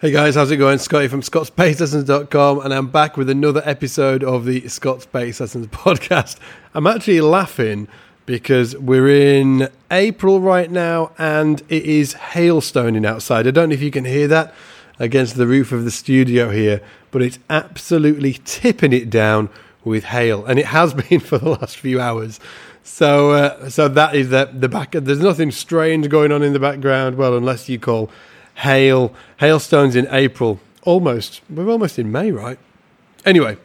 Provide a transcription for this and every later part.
Hey guys, how's it going? Scotty from Scott'sBassLessons.com and I'm back with another episode of the Scott's Bass Lessons podcast. I'm actually laughing because we're in April right now and it is hailstoning outside. I don't know if you can hear that against the roof of the studio here, but it's absolutely tipping it down with hail and it has been for the last few hours. So, uh, so that is the, the back. There's nothing strange going on in the background. Well, unless you call hail, hailstones in April. Almost. We're almost in May, right? Anyway,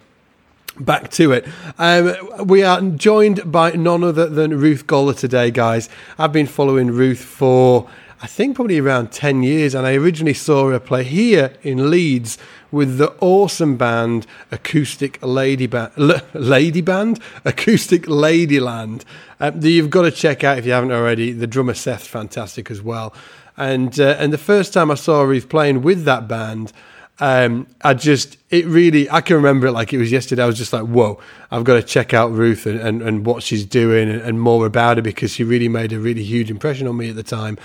back to it. Um, we are joined by none other than Ruth Goller today, guys. I've been following Ruth for, I think, probably around 10 years, and I originally saw her play here in Leeds with the awesome band Acoustic Lady Band, L- Lady Band, Acoustic Ladyland. Um, you've got to check out if you haven't already. The drummer Seth's fantastic as well. And uh, and the first time I saw Ruth playing with that band, um, I just it really I can remember it like it was yesterday. I was just like, whoa, I've got to check out Ruth and, and, and what she's doing and, and, more about her because she really made a really huge impression on me at the time.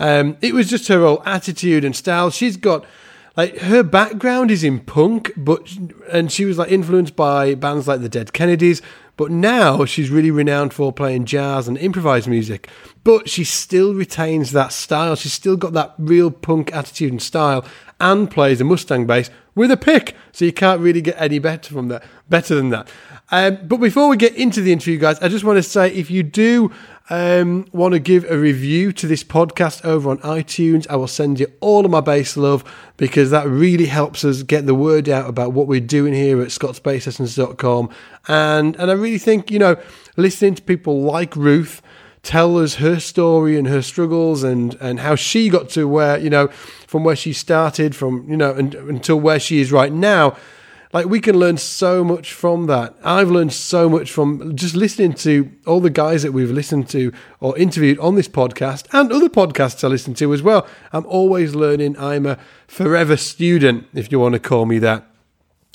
Um, it was just her whole attitude and style. She's got like her background is in punk, but and she was like influenced by bands like the Dead Kennedys. But now she's really renowned for playing jazz and improvised music. But she still retains that style. She's still got that real punk attitude and style, and plays a Mustang bass with a pick. So you can't really get any better from that. Better than that. Um, but before we get into the interview, guys, I just want to say if you do um, want to give a review to this podcast over on iTunes, I will send you all of my bass love because that really helps us get the word out about what we're doing here at scottsbasslessons.com. And, and I really think, you know, listening to people like Ruth tell us her story and her struggles and, and how she got to where, you know, from where she started, from, you know, and, until where she is right now like we can learn so much from that. I've learned so much from just listening to all the guys that we've listened to or interviewed on this podcast and other podcasts I listen to as well. I'm always learning. I'm a forever student, if you want to call me that.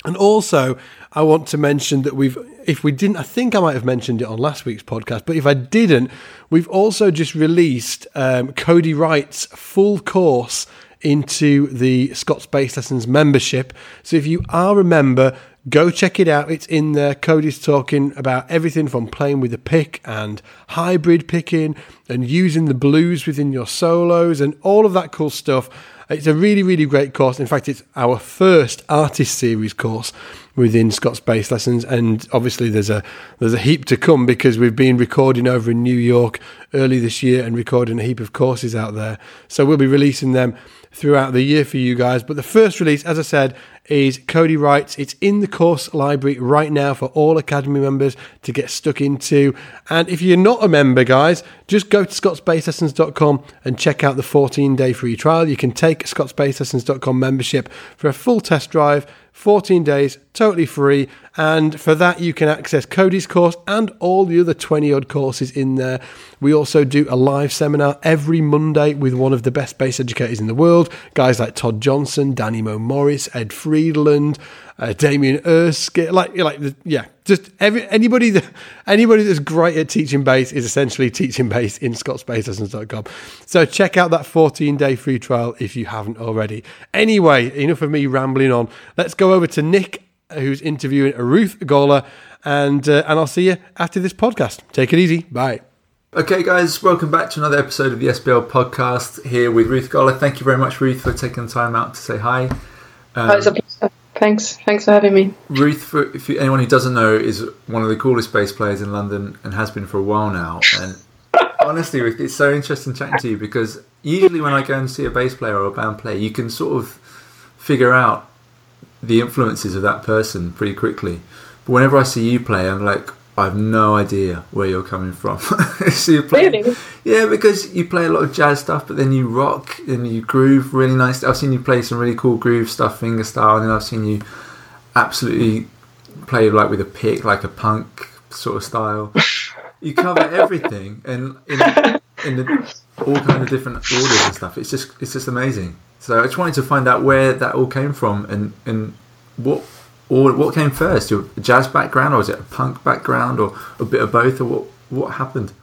And also, I want to mention that we've, if we didn't, I think I might have mentioned it on last week's podcast, but if I didn't, we've also just released um, Cody Wright's full course into the Scott's Bass Lessons membership. So if you are a member, go check it out. It's in there. Cody's talking about everything from playing with the pick and hybrid picking and using the blues within your solos and all of that cool stuff. It's a really, really great course. In fact, it's our first artist series course within Scott's Bass Lessons, and obviously there's a there's a heap to come because we've been recording over in New York early this year and recording a heap of courses out there. So we'll be releasing them throughout the year for you guys. But the first release, as I said, is Cody Wright's. It's in the course library right now for all Academy members to get stuck into. And if you're not a member, guys, just go to scottsbasslessons.com and check out the 14 day free trial. You can take scottsbasslessons.com membership for a full test drive 14 days, totally free. And for that, you can access Cody's course and all the other 20 odd courses in there. We also do a live seminar every Monday with one of the best bass educators in the world, guys like Todd Johnson, Danny Mo Morris, Ed Friedland, uh, Damien Erskine, like like yeah, just every anybody that anybody that's great at teaching bass is essentially teaching bass in scottsbasslessons.com. So check out that 14 day free trial if you haven't already. Anyway, enough of me rambling on. Let's go over to Nick, who's interviewing Ruth Goller. and uh, and I'll see you after this podcast. Take it easy. Bye. Okay, guys, welcome back to another episode of the SBL podcast here with Ruth Goller. Thank you very much, Ruth, for taking the time out to say hi. Um, oh, it's a pleasure. Thanks. Thanks for having me. Ruth, for if you, anyone who doesn't know, is one of the coolest bass players in London and has been for a while now. And honestly, Ruth, it's so interesting chatting to you because usually when I go and see a bass player or a band player, you can sort of figure out the influences of that person pretty quickly. But whenever I see you play, I'm like, I have no idea where you're coming from. so you play, really? Yeah, because you play a lot of jazz stuff, but then you rock and you groove really nice. I've seen you play some really cool groove stuff, finger style, and then I've seen you absolutely play like with a pick, like a punk sort of style. you cover everything, and in, in the, all kind of different orders and stuff. It's just it's just amazing. So I just wanted to find out where that all came from and and what or what came first? Your jazz background, or was it a punk background, or a bit of both, or what? What happened?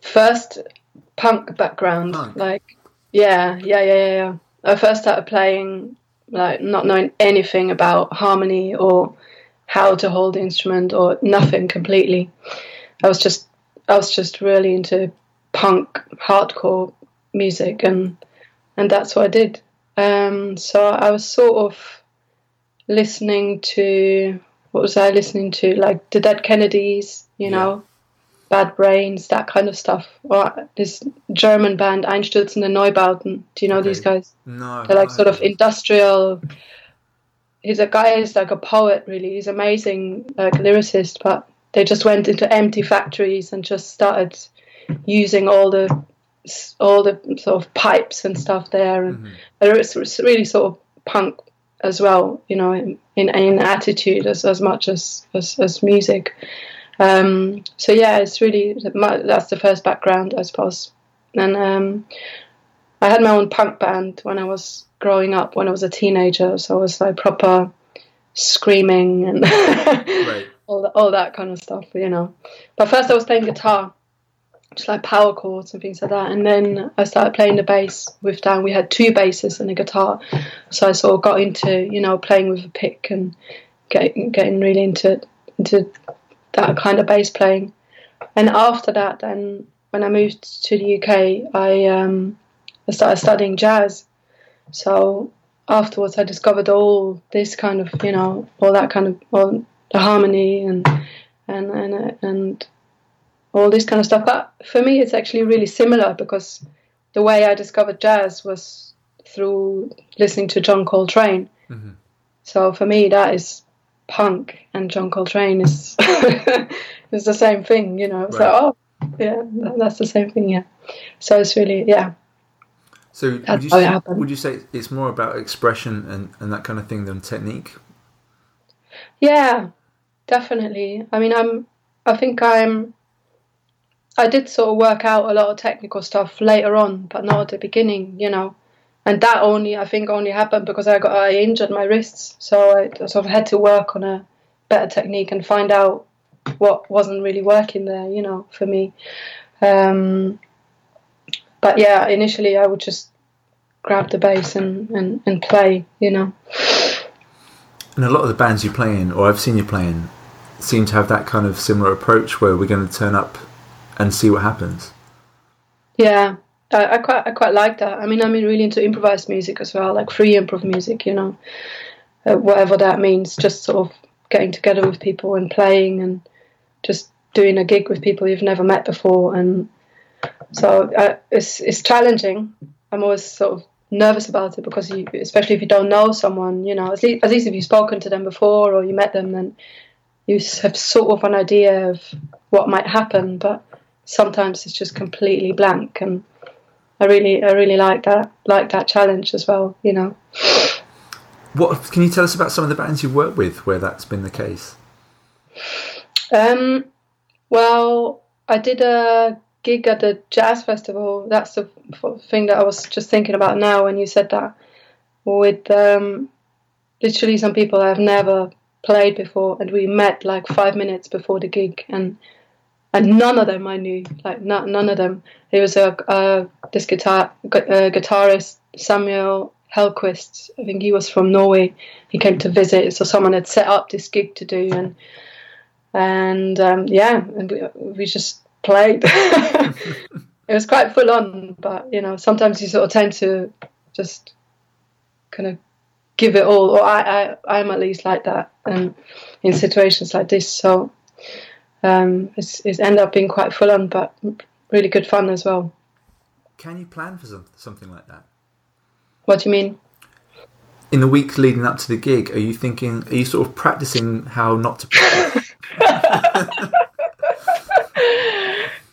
First, punk background. Punk. Like, yeah, yeah, yeah, yeah. I first started playing, like not knowing anything about harmony or how to hold the instrument or nothing completely. I was just I was just really into punk hardcore music and and that's what I did. Um, so I was sort of listening to what was I listening to like the Dead Kennedys, you yeah. know, Bad Brains, that kind of stuff. Or this German band Einstürzende Neubauten. Do you know okay. these guys? No. They're like sort of industrial. He's a guy who's like a poet, really. He's amazing, like lyricist, but they just went into empty factories and just started using all the all the sort of pipes and stuff there, and mm-hmm. it's really sort of punk as well, you know, in in, in attitude as, as much as as, as music. Um, so yeah, it's really that's the first background, I suppose. And um, I had my own punk band when I was growing up, when I was a teenager. So I was like proper screaming and right. all all that kind of stuff, you know. But first, I was playing guitar, just like power chords and things like that. And then I started playing the bass with Dan. We had two basses and a guitar, so I sort of got into you know playing with a pick and getting getting really into into that kind of bass playing. And after that, then when I moved to the UK, I um, I started studying jazz. So afterwards, I discovered all this kind of you know all that kind of all the harmony and and and and all this kind of stuff. But for me, it's actually really similar because the way I discovered jazz was through listening to John Coltrane. Mm-hmm. So for me, that is punk and John Coltrane is is the same thing, you know. Right. So oh yeah, that's the same thing, yeah. So it's really yeah. So would you, say, would you say it's more about expression and, and that kind of thing than technique? Yeah, definitely. I mean, I'm. I think I'm. I did sort of work out a lot of technical stuff later on, but not at the beginning. You know, and that only I think only happened because I got I injured my wrists, so I sort of had to work on a better technique and find out what wasn't really working there, you know, for me. Um, but yeah, initially I would just grab the bass and, and, and play, you know. And a lot of the bands you play in, or I've seen you playing, seem to have that kind of similar approach where we're going to turn up and see what happens. Yeah, I, I quite I quite like that. I mean, I'm really into improvised music as well, like free improv music. You know, uh, whatever that means. Just sort of getting together with people and playing and just doing a gig with people you've never met before. And so uh, it's it's challenging. I'm always sort of nervous about it because you, especially if you don't know someone, you know, at least, at least if you've spoken to them before or you met them, then you have sort of an idea of what might happen. But sometimes it's just completely blank and I really I really like that like that challenge as well. You know. What can you tell us about some of the bands you've worked with where that's been the case? Um, well, I did a gig at the jazz festival. That's the thing that I was just thinking about now when you said that. With um, literally some people I've never played before, and we met like five minutes before the gig, and and none of them I knew, like not, none of them. There was a uh, this guitar uh, guitarist Samuel Hällkvist. I think he was from Norway. He came to visit, so someone had set up this gig to do, and and um, yeah, and we, we just played. it was quite full on, but you know, sometimes you sort of tend to just kind of give it all, or I, I I'm at least like that, and in situations like this, so um, it's, it's ended up being quite full on, but really good fun as well. Can you plan for some, something like that? What do you mean? In the week leading up to the gig, are you thinking? Are you sort of practicing how not to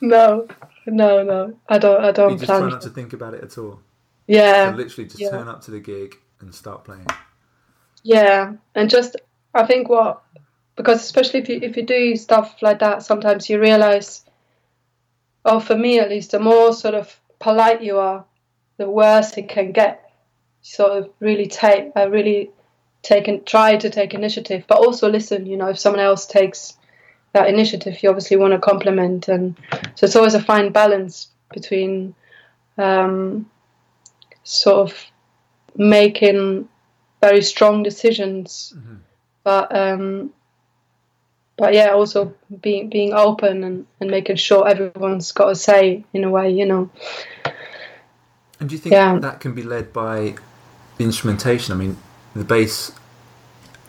no, no, no. I don't. I don't you just plan. Try not to think about it at all. Yeah. So literally, just yeah. turn up to the gig and start playing. Yeah, and just I think what because especially if you if you do stuff like that, sometimes you realize, oh, for me at least, the more sort of polite you are, the worse it can get. Sort of really take, I uh, really take and try to take initiative, but also listen. You know, if someone else takes that initiative, you obviously want to compliment, and so it's always a fine balance between um, sort of making very strong decisions, but um, but yeah, also being being open and, and making sure everyone's got a say in a way, you know. And do you think Yeah. that can be led by the instrumentation? I mean, the bass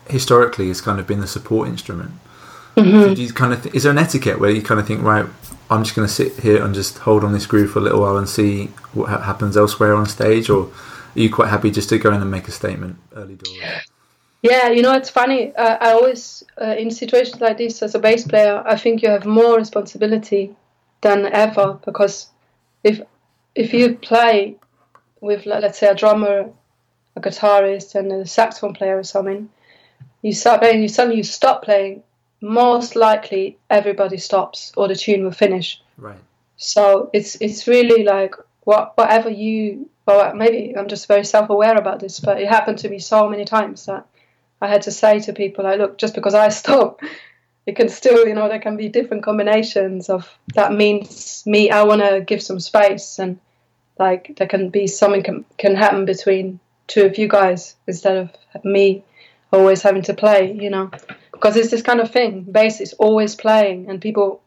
historically has kind of been the support instrument. Mm-hmm. So do you kind of th- is there an etiquette where you kind of think, right, I'm just going to sit here and just hold on this groove for a little while and see what ha- happens elsewhere on stage, or are you quite happy just to go in and make a statement early doors? Yeah, you know, it's funny. Uh, I always, uh, in situations like this, as a bass player, I think you have more responsibility than ever because if if you play with, let's say, a drummer, a guitarist, and a saxophone player or something, you start playing, you suddenly you stop playing. Most likely, everybody stops, or the tune will finish. Right. So it's it's really like what whatever you well maybe I'm just very self aware about this, but it happened to me so many times that I had to say to people like, look, just because I stop, it can still you know there can be different combinations of that means me I want to give some space and like there can be something can can happen between two of you guys instead of me always having to play, you know, because it's this kind of thing. Bass is always playing, and people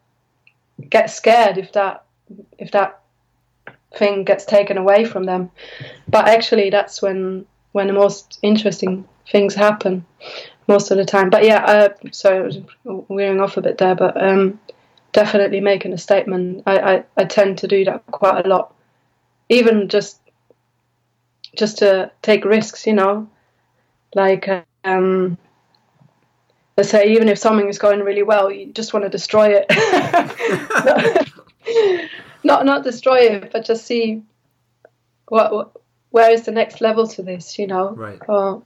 get scared if that if that thing gets taken away from them. But actually, that's when when the most interesting things happen most of the time. But yeah, uh, sorry, I was wearing off a bit there, but um, definitely making a statement. I, I, I tend to do that quite a lot, even just just to take risks, you know, like. Um, let's say even if something is going really well, you just want to destroy it. not not destroy it, but just see what, what where is the next level to this, you know? Right. Or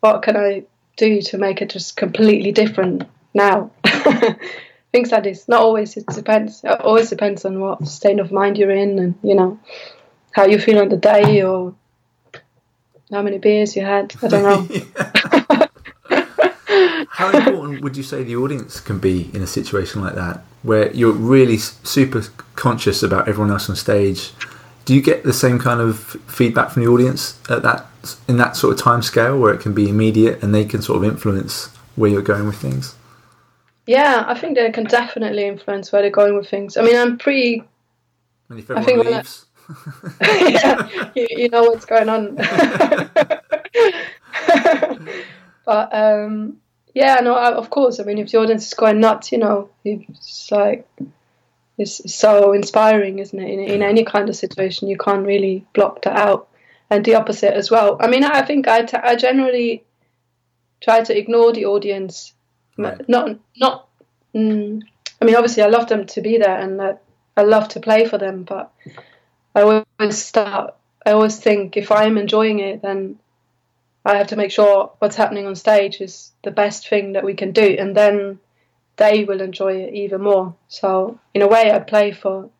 what can I do to make it just completely different now? Things like this. Not always. It depends. It always depends on what state of mind you're in, and you know how you feel on the day, or how many beers you had. I don't know. How important would you say the audience can be in a situation like that, where you're really super conscious about everyone else on stage? Do you get the same kind of feedback from the audience at that in that sort of time scale, where it can be immediate and they can sort of influence where you're going with things? Yeah, I think they can definitely influence where they're going with things. I mean, I'm pretty. And if I think when I- leaves, yeah, you, you know what's going on. but um, yeah, no, of course. I mean, if the audience is going nuts, you know, it's like it's so inspiring, isn't it? In, in any kind of situation, you can't really block that out, and the opposite as well. I mean, I think I, t- I generally try to ignore the audience, Right. not not. Mm, I mean, obviously, I love them to be there, and I, I love to play for them, but I always start. I always think if I'm enjoying it, then I have to make sure what's happening on stage is the best thing that we can do, and then they will enjoy it even more. So in a way, I play for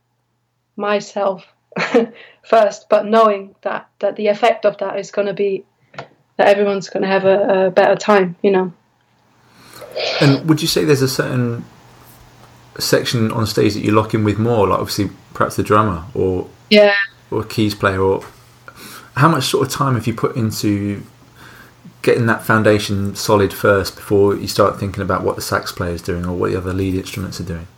myself first, but knowing that that the effect of that is going to be that everyone's going to have a, a better time. You know. and would you say there's a certain section on stage that you lock in with more, like obviously perhaps the drummer or Yeah. or a keys player, or how much sort of time have you put into getting that foundation solid first before you start thinking about what the sax player is doing or what the other lead instruments are doing?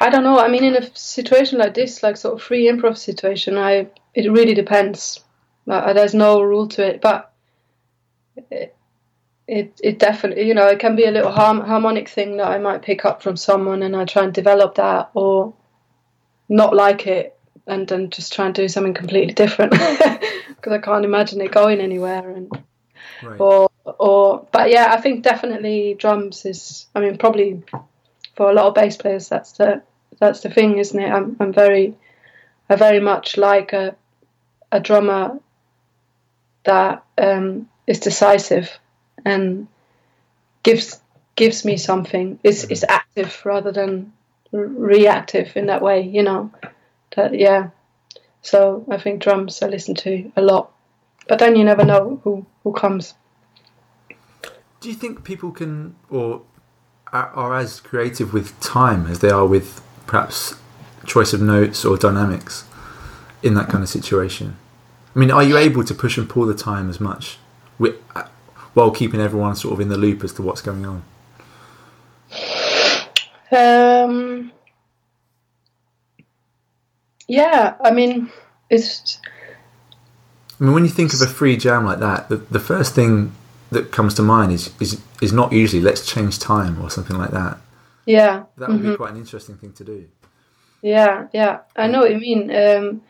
I don't know. I mean, in a situation like this, like sort of free improv situation, I it really depends. Uh, there's no rule to it, but it it, it definitely you know it can be a little harm, harmonic thing that I might pick up from someone, and I try and develop that, or not like it, and then just try and do something completely different because I can't imagine it going anywhere, and Right. or or but yeah, I think definitely drums is. I mean, probably for a lot of bass players, that's the that's the thing, isn't it? I'm I'm very I very much like a a drummer that um, is decisive and gives gives me something. Is is active rather than reactive in that way, you know. That yeah. So I think drums I listen to a lot, but then you never know who who comes. Do you think people can or are, are as creative with time as they are with perhaps choice of notes or dynamics in that kind of situation? I mean, are you able to push and pull the time as much wi- uh, while keeping everyone sort of in the loop as to what's going on? Um, yeah, I mean, it's I mean, when you think of a free jam like that, the, the first thing that comes to mind is, is is not usually let's change time or something like that. yeah, That would mhm. be quite an interesting thing to do. yeah, yeah. I know what you mean. Um,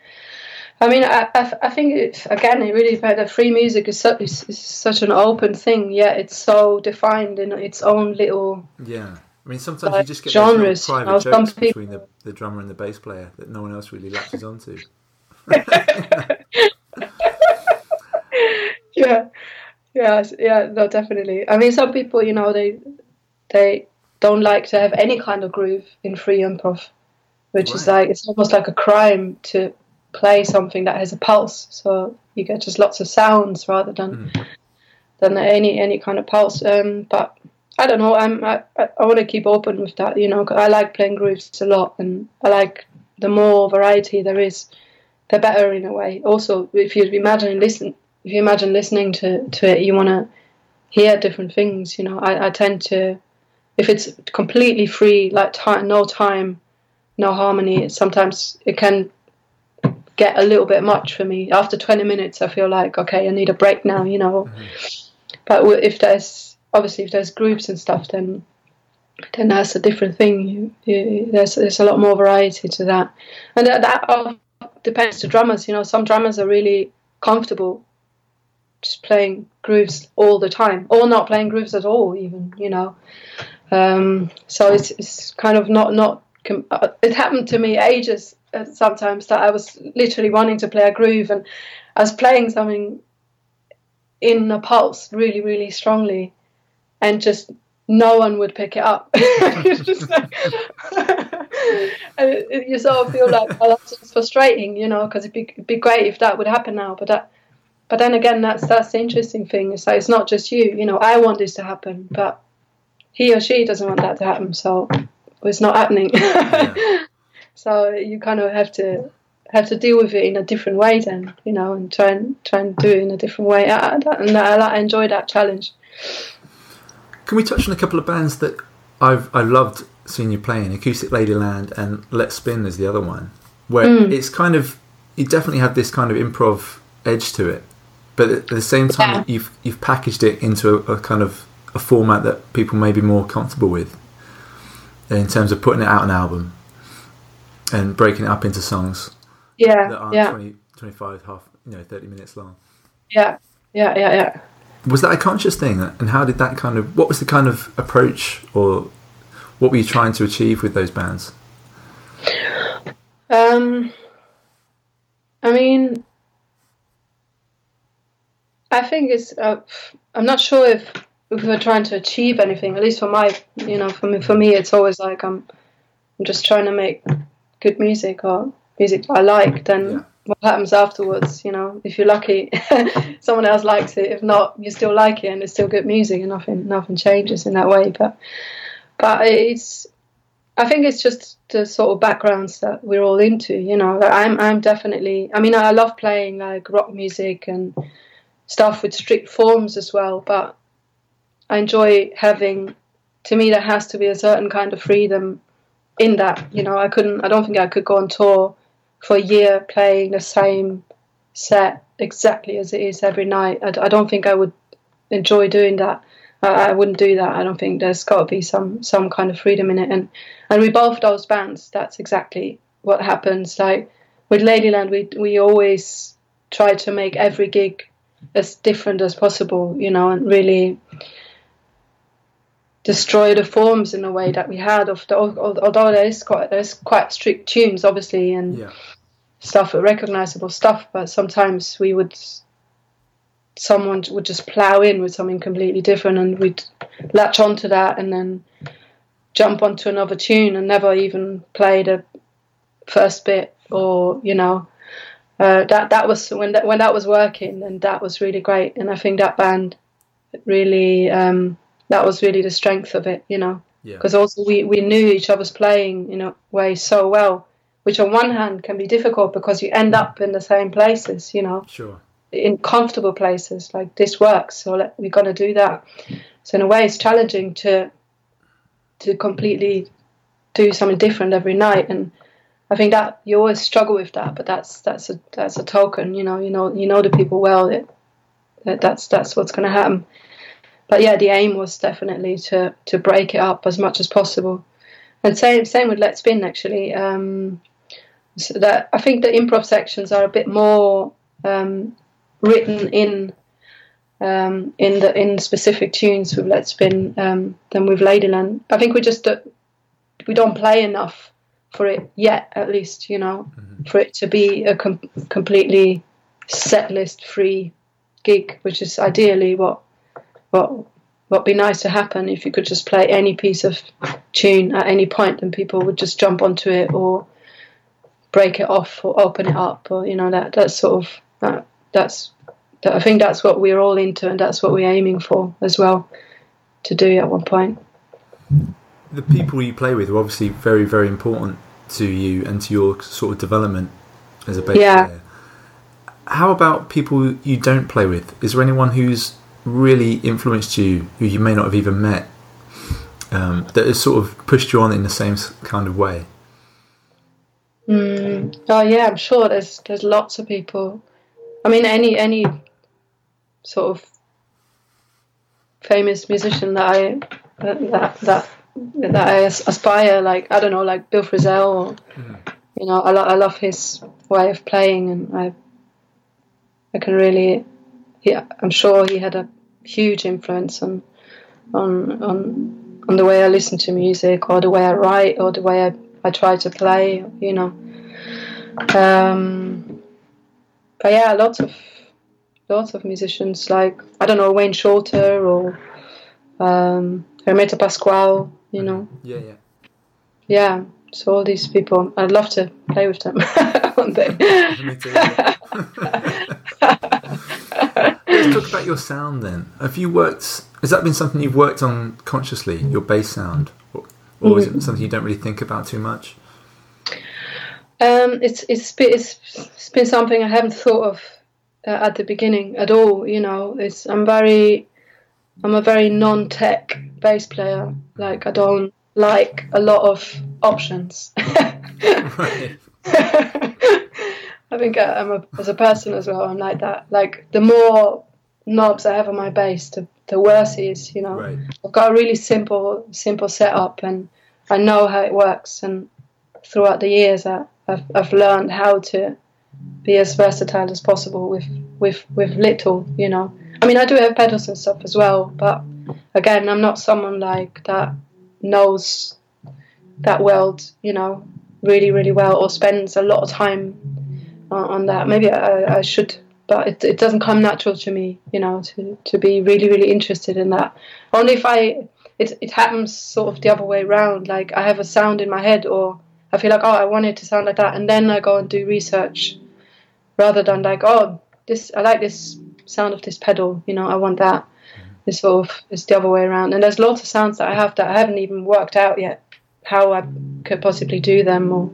I mean, I, I, I think it, again, it really. The free music is such is, is such an open thing. Yeah, it's so defined in its own little. Yeah. I mean, sometimes you just get genres, private jokes between the, the drummer and the bass player that no one else really latches onto. yeah. Yeah yeah no definitely. I mean some people you know they they don't like to have any kind of groove in free improv which is like it's almost like a crime to play something that has a pulse. So you get just lots of sounds rather than than any any kind of pulse. Um but i don't know i'm i, I, want to keep open with that you know 'cause i like playing grooves a lot and i like the more variety there is the better in a way also if you imagine listen if you imagine listening to, to it, you want to hear different things. You know, I, I tend to, if it's completely free, like time, no time, no harmony, sometimes it can get a little bit much for me. After 20 minutes, I feel like, okay, I need a break now, you know. Mm-hmm. But if there's, obviously, if there's groups and stuff, then then that's a different thing. You, you, there's there's a lot more variety to that, and that, that uh, depends to drummers. You know, some drummers are really comfortable just playing grooves all the time, or not playing grooves at all, even. You know, um, so it's it's kind of not not. Uh, it happened to me ages uh, sometimes that I was literally wanting to play a groove, and I was playing something in a pulse really really strongly, and just no one would pick it up. like, and it, it- you sort of feel like, oh, that's just frustrating, you know, because it'd be, it'd be great if that would happen now. But that, but then again, that's that's the interesting thing. It's like it's not just you, you know. I want this to happen, but he or she doesn't want that to happen, so it's not happening. so you kind of have to have to deal with it in a different way, then, you know, and try and try and do it in a different way. I, I, and I, I enjoy that challenge. Can we touch on a couple of bands that I've I loved seeing you playing? Acoustic Ladyland and Let Spin is the other one, where Mm. it's kind of you definitely have this kind of improv edge to it, but at the same time Yeah. you've you've packaged it into a, a kind of a format that people may be more comfortable with in terms of putting it out an album and breaking it up into songs that Yeah, aren't yeah, 20, 25, half you know, thirty minutes long. yeah, yeah, yeah, yeah. Was that a conscious thing, and how did that kind of? What was the kind of approach, or what were you trying to achieve with those bands? Um, I mean, I think it's. Uh, I'm not sure if if we're trying to achieve anything. At least for my, you know, for me, for me, it's always like I'm. I'm just trying to make good music or music I like. Then. What happens afterwards? You know, if you're lucky, someone else likes it. If not, you still like it, and it's still good music, and nothing nothing changes in that way. But but it's I think it's just the sort of backgrounds that we're all into, you know. Like I'm I'm definitely I mean I love playing like rock music and stuff with strict forms as well, but I enjoy having to me there has to be a certain kind of freedom in that. You know, I couldn't I don't think I could go on tour for a year playing the same set exactly as it is every night. I, I don't think I would enjoy doing that. I, I wouldn't do that. I don't think there's got to be some some kind of freedom in it. And and with both those bands, that's exactly what happens. Like with Ladyland, we we always try to make every gig as different as possible, you know, and really destroy the forms in a way that we had of the although there is quite there's quite strict tunes obviously and Yeah, stuff recognizable stuff but sometimes we would someone would just plow in with something completely different and we'd latch onto that and then jump onto another tune and never even play the first bit or you know uh, that that was when that when that was working and that was really great and I think that band really um, that was really the strength of it you know yeah, because also we, we knew each other's playing in a way so well which on one hand can be difficult because you end up in the same places, you know, Sure. in comfortable places. Like this works, so let, we're going to do that. So in a way, it's challenging to to completely do something different every night, and I think that you always struggle with that. But that's that's a that's a token, you know. You know you know the people well. That, that that's that's what's going to happen. But yeah, the aim was definitely to to break it up as much as possible. And same same with Let Spin actually. Um, so that I think the improv sections are a bit more um, written in um, in the in specific tunes with Let Spin um, than with Ladyland. I think we just do, we don't play enough for it yet, at least you know, for it to be a com- completely set list free gig, which is ideally what what what be nice to happen if you could just play any piece of tune at any point and people would just jump onto it or break it off or open it up or you know that that's sort of that, that's that I think that's what we're all into and that's what we're aiming for as well to do at one point. The people you play with are obviously very, very important to you and to your sort of development as a bass Yeah. player. How about people you don't play with? Is there anyone who's really influenced you who you may not have even met um, that has sort of pushed you on in the same kind of way? Mm. Oh yeah, I'm sure there's there's lots of people. I mean, any any sort of famous musician that I that that that I aspire like I don't know like Bill Frisell or you know I, lo- I love his way of playing and I I can really yeah I'm sure he had a huge influence on on on on the way I listen to music or the way I write or the way I, I try to play you know. Um, but yeah lots of lots of musicians like I don't know Wayne Shorter or um, Hermeto Pascoal you know. Yeah, yeah. yeah so all these people I'd love to play with them one day Me too. Let's talk about your sound then. Have you worked? Has that been something you've worked on consciously? Your bass sound, or, or is it something you don't really think about too much? Um, it's it's been, it's, it's been something I haven't thought of uh, at the beginning at all. You know, it's I'm very I'm a very non-tech bass player. Like I don't like a lot of options. Right. I think I- I'm a, as a person as well. I'm like that. Like the more knobs I have on my bass, the the worse it is. You know. Right. I've got a really simple simple setup and I know how it works and throughout the years I, I've, I've learned how to be as versatile as possible with, with with little you know I mean I do have pedals and stuff as well but again I'm not someone like that knows that world you know really really well or spends a lot of time on, on that maybe I, I should but it, it doesn't come natural to me you know to, to be really really interested in that. Only if I it, it happens sort of the other way around like I have a sound in my head or I feel like oh I want it to sound like that and then I go and do research rather than like oh this I like this sound of this pedal you know I want that. Mm-hmm. It's sort of it's the other way around and there's lots of sounds that I have that I haven't even worked out yet how I could possibly do them or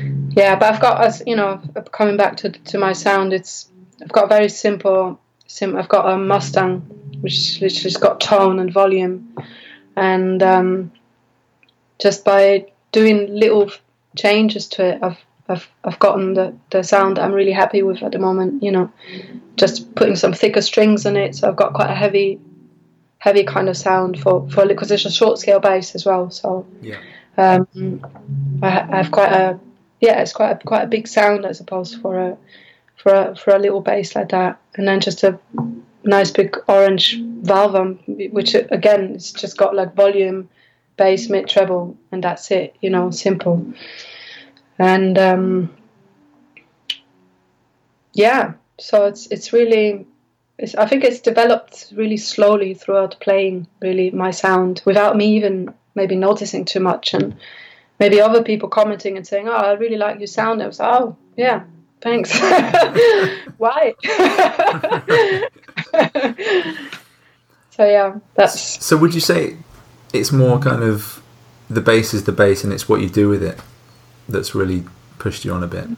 yeah but I've got as you know coming back to to my sound it's I've got a very simple sim I've got a Mustang which literally's got tone and volume. And um, just by doing little changes to it I've I've, I've gotten the, the sound I'm really happy with at the moment you know. Just putting some thicker strings on it so I've got quite a heavy heavy kind of sound for for because it's a short scale bass as well so. Yeah. um, I, I have quite a yeah it's quite a, quite a big sound I suppose for a for a for a little bass like that. And then just a nice big orange valve um, which again it's just got like volume bass mid treble and that's it you know simple. And um, yeah so it's it's really it's, I think it's developed really slowly throughout playing really my sound without me even maybe noticing too much. And maybe other people commenting and saying oh I really like your sound I was oh yeah thanks why so yeah that's So would you say it's more kind of the bass is the bass and it's what you do with it? that's really pushed you on a bit.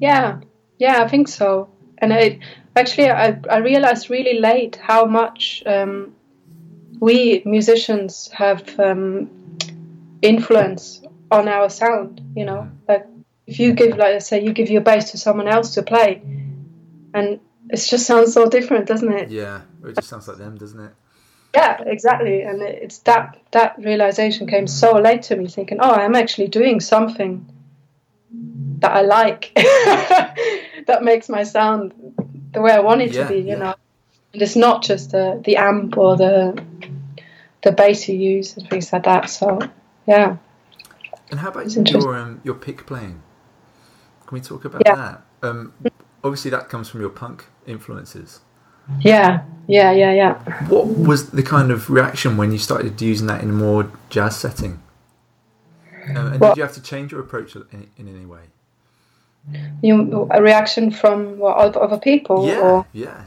Yeah, yeah, I think so. And I actually I, I realized really late how much um, we musicians have um, influence on our sound. You know, like if you give, like I say, you give your bass to someone else to play, and it just sounds so different, doesn't it? Yeah, it just sounds like them, doesn't it? Yeah, exactly. And it's that that realization came so late to me, thinking, oh, I'm actually doing something that I like, that makes my sound the way I want it Yeah, to be. You yeah. know, and it's not just the the amp or the the bass you use and things like that. So yeah, And how about your um, your pick playing? Can we talk about Yeah. that? Um, obviously, that comes from your punk influences. yeah, yeah, yeah, yeah. What was the kind of reaction when you started using that in a more jazz setting? Um, and Well- did you have to change your approach in, in any way? You a reaction from what other, people yeah, or yeah.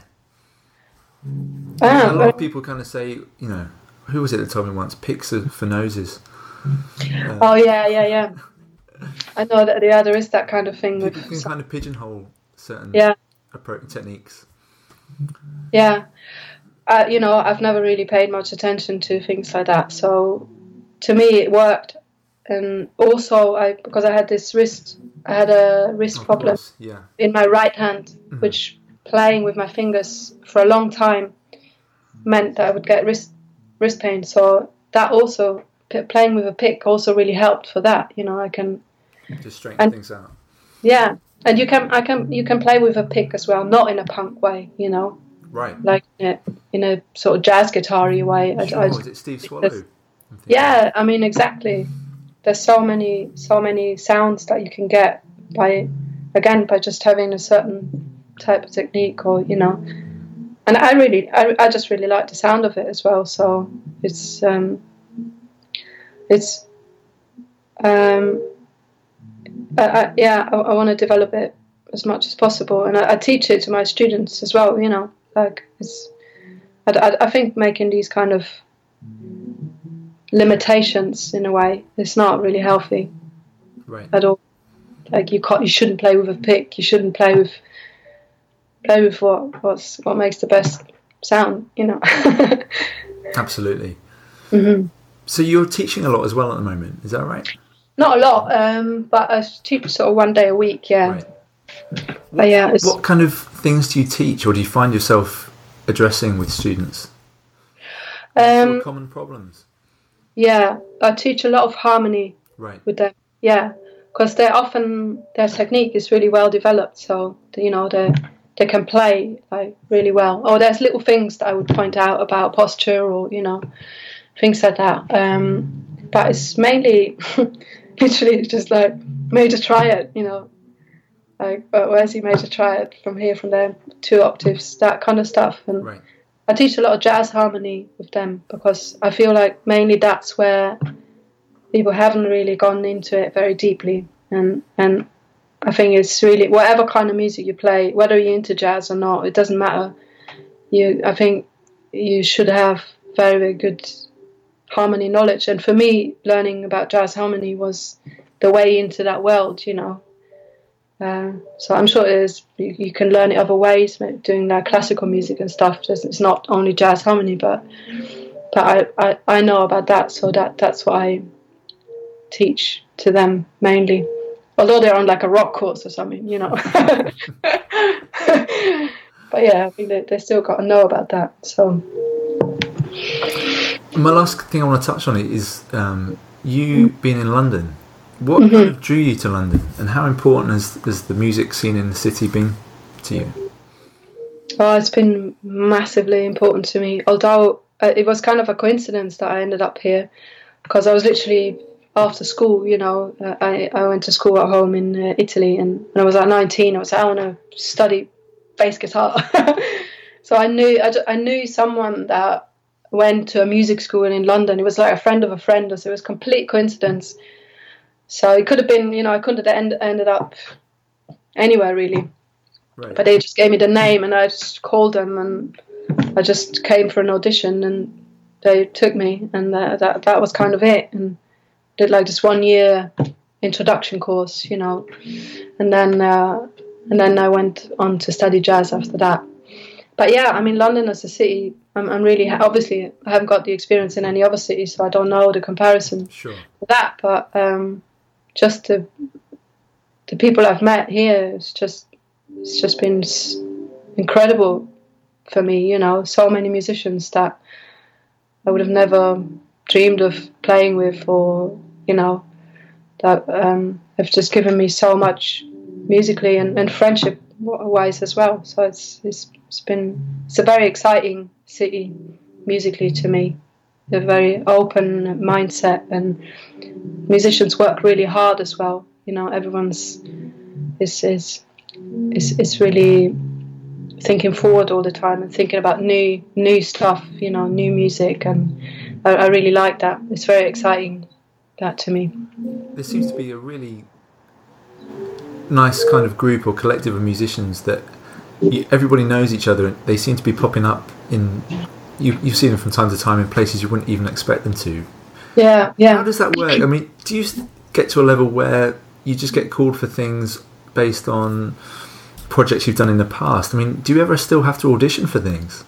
ah, a lot of people kind of say, you know, who was it that told me once? Picks are for noses. Oh yeah, yeah, yeah. I know that yeah, there is that kind of thing with can kind of pigeonhole certain yeah. approach techniques. Yeah, uh, you know, I've never really paid much attention to things like that. So to me, it worked. And also, I because I had this wrist, I had a wrist Of problem course, yeah. in my right hand, which playing with my fingers for a long time meant that I would get wrist wrist pain. So that also p- playing with a pick also really helped for that. You know, I can Just straighten And- things out. yeah, and you can I can you can play with a pick as well, not in a punk way. You know, Right. like in a, in a sort of jazz guitar-y way. I, Sure. I, is it Steve Swallow? Yeah, I mean exactly. There's so many so many sounds that you can get by again by just having a certain type of technique or you know. And I really I, I just really like the sound of it as well. So it's um it's um I, I, yeah I, I want to develop it as much as possible and I, teach it to my students as well. You know, like it's I, I, I think making these kind of limitations in a way. It's not really healthy Right. at all. Like you can't, you shouldn't play with a pick. You shouldn't play with play with what what's what makes the best sound. You know. Absolutely. hmm So you're teaching a lot as well at the moment, is that right? Not a lot, um, but I teach sort of one day a week. Yeah, Right. but yeah, What kind of things do you teach, or do you find yourself addressing with students? What um, common problems? yeah. I teach a lot of harmony Right. with them. Yeah, because they're often their technique is really well developed, so you know they they can play like really well. Or there's little things that I would point out about posture, or you know things like that. Um, but it's mainly literally just like major triad, you know, like where's he major triad from here, from there, two octaves, that kind of stuff, and. Right. I teach a lot of jazz harmony with them because I feel like mainly that's where people haven't really gone into it very deeply, and and I think it's really whatever kind of music you play, whether you're into jazz or not, it doesn't matter. You, I think you should have very very good harmony knowledge, and for me, learning about jazz harmony was the way into that world, you know. Uh, so I'm sure it is. You, you can learn it other ways, doing like classical music and stuff. It's, not only jazz harmony, but but I, I, I know about that, so that that's what I teach to them mainly. Although they're on like a rock course or something, you know. but yeah, I think they they still got to know about that. So My last thing I want to touch on is um, you Mm. being in London. What Mm-hmm. kind of drew you to London, and how important has, has the music scene in the city been to you? Oh, it's been massively important to me. Although uh, it was kind of a coincidence that I ended up here, because I was literally after school. You know, uh, I I went to school at home in uh, Italy, and when I was at 19, I was like, I want to study bass guitar. so I knew I, I knew someone that went to a music school in London. It was like a friend of a friend, so it was complete coincidence. So it could have been, you know, I couldn't have end, ended up anywhere really Right. but they just gave me the name and I just called them and I just came for an audition and they took me and that that, that was kind of it and did like just one year introduction course, you know, and then uh, and then I went on to study jazz after that. But yeah, I mean, London as a city, I'm, I'm really obviously I haven't got the experience in any other city, so I don't know the comparison Sure. for that. But um, just the the people I've met here, it's just it's just been incredible for me. You know, so many musicians that I would have never dreamed of playing with, or you know, that um, have just given me so much musically and, and friendship wise as well. So it's, it's it's been it's a very exciting city musically to me. A very open mindset and musicians work really hard as well. You know, everyone's is is is is really thinking forward all the time and thinking about new new stuff. You know, new music, and I, I really like that. It's very exciting. That to me. There seems to be a really nice kind of group or collective of musicians that you, everybody knows each other. and They seem to be popping up in. You, you've seen them from time to time in places you wouldn't even expect them to. Yeah, yeah. How does that work? I mean, do you get to a level where you just get called for things based on projects you've done in the past? I mean, do you ever still have to audition for things?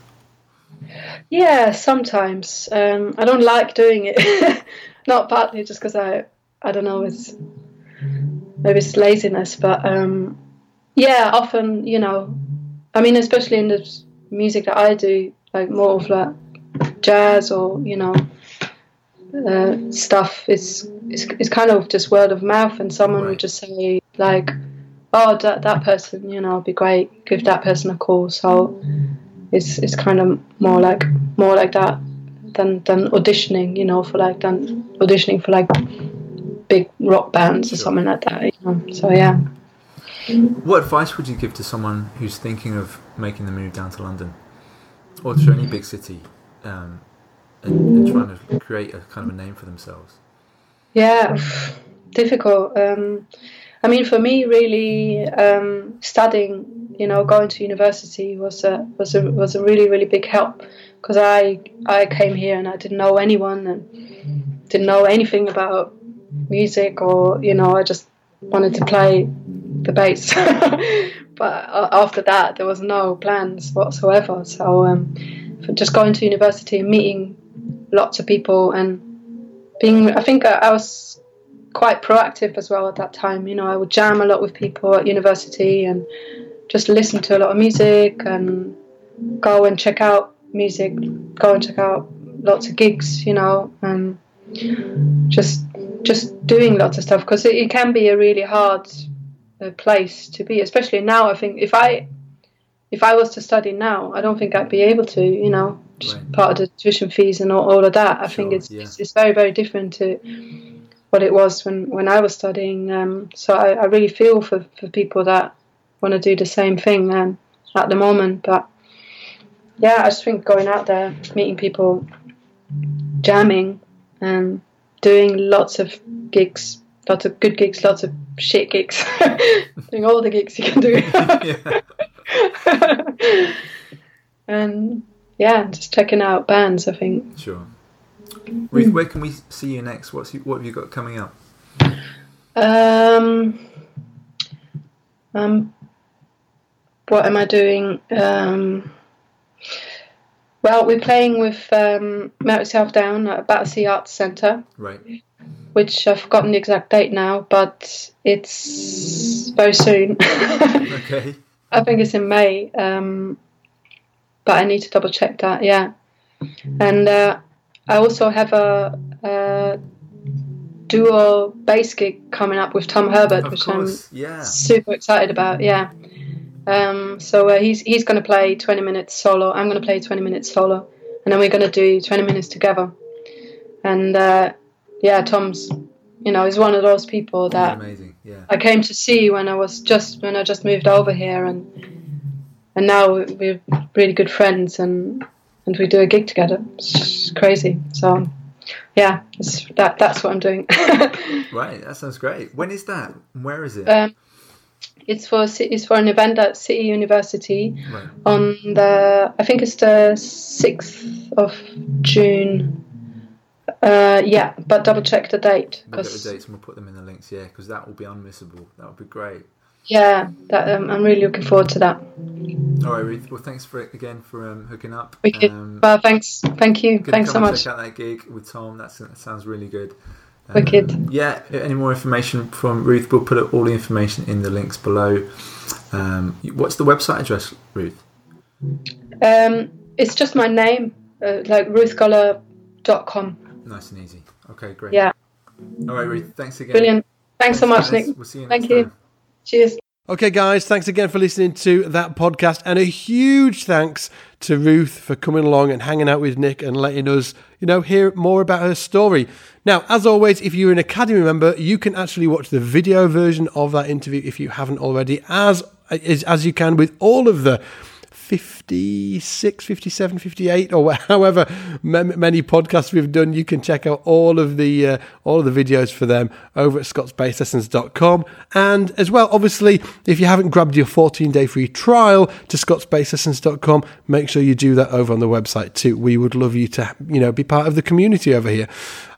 Yeah, sometimes. Um, I don't like doing it. Not partly just because I, I don't know, it's maybe it's laziness, but um, yeah, often you know, I mean, especially in the music that I do, like more of like jazz or you know, uh, stuff. It's, it's it's kind of just word of mouth, and someone Right. would just say like, "Oh, that that person, you know, would be great. Give that person a call." So it's it's kind of more like more like that than than auditioning, you know, for like than auditioning for like big rock bands or something like that. You know? So yeah. What advice would you give to someone who's thinking of making the move down to London or to any big city um, and, and trying to create a kind of a name for themselves? Yeah, difficult. Um, I mean, for me, really, um, studying, you know, going to university was a was a was a really really big help because I I came here and I didn't know anyone and didn't know anything about music or you know I just wanted to play the bass. but after that, there was no plans whatsoever. So um, just going to university and meeting lots of people and being I think I, I was quite proactive as well at that time. You know, I would jam a lot with people at university and just listen to a lot of music and go and check out music, go and check out lots of gigs. You know, and just just doing lots of stuff because it, it can be a really hard uh, place to be, especially now. I think if I if I was to study now, I don't think I'd be able to. You know, just Right. part of the tuition fees and all, all of that. I think it's, yeah. it's it's very very different to what it was when when I was studying. Um, so I, I really feel for for people that want to do the same thing um, at the moment. But yeah, I just think going out there, meeting people, jamming, and doing lots of gigs, lots of good gigs, lots of shit gigs, doing all the gigs you can do. and yeah, just checking out bands. I think. sure. Ruth, where can we see you next? What's what have you got coming up? Um, um, what am I doing? Um, well, we're playing with um, Melt Yourself Down at Battersea Arts Centre, Right. which I've forgotten the exact date now, but it's very soon. Okay. I think it's in May, um, but I need to double check that. Yeah, and uh, I also have a, a dual bass gig coming up with Tom Herbert, Of which course. I'm Yeah. super excited about. Yeah. Um, so uh, he's he's going to play 20 minutes solo. I'm going to play 20 minutes solo, and then we're going to do 20 minutes together. And uh, yeah, Tom's, you know, he's one of those people that Amazing. Yeah. I came to see when I was just when I just moved over here, and and now we're really good friends, and and we do a gig together. It's just crazy. So yeah, it's, that that's what I'm doing. Right. That sounds great. When is that? Where is it? um, it's for it's for an event at City University right. on the I think it's the sixth of June Uh, yeah, but double check the date We'll get the dates and we'll put them in the links. Yeah, because that will be unmissable. That would be great. yeah, that um, I'm really looking forward to that. All right, Ruth. Well, thanks for again for um, hooking up. Wicked. Um, well, thanks, thank you, thanks so much. Check out that gig with Tom. That's, that sounds really good. Um, Yeah. Any more information from Ruth? We'll put all the information in the links below. Um, what's the website address, Ruth? Um, it's just my name, uh, like ruthgoller.com. Nice and easy. Okay, great. Yeah, All right, Ruth. Thanks again. brilliant. Thanks so much. Nick. We'll see you Thank you. time. Cheers. Okay, guys, thanks again for listening to that podcast. And a huge thanks to Ruth for coming along and hanging out with Nick and letting us, you know, hear more about her story. Now, as always, if you're an Academy member, you can actually watch the video version of that interview if you haven't already, as, as, you can with all of the 56, 57, 58, or however many podcasts we've done. You can check out all of the uh, all of the videos for them over at scottsbasslessons.com. And as well, obviously, if you haven't grabbed your 14 day free trial to scottsbasslessons.com, make sure you do that over on the website too. We would love you to, you know, be part of the community over here.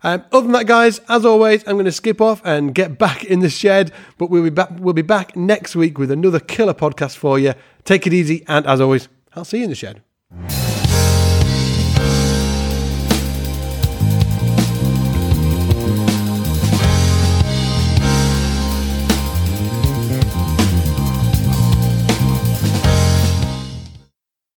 Um, other than that, guys, as always, I'm going to skip off and get back in the shed. But we'll be back. We'll be back next week with another killer podcast for you. Take it easy, and as always, I'll see you in the shed.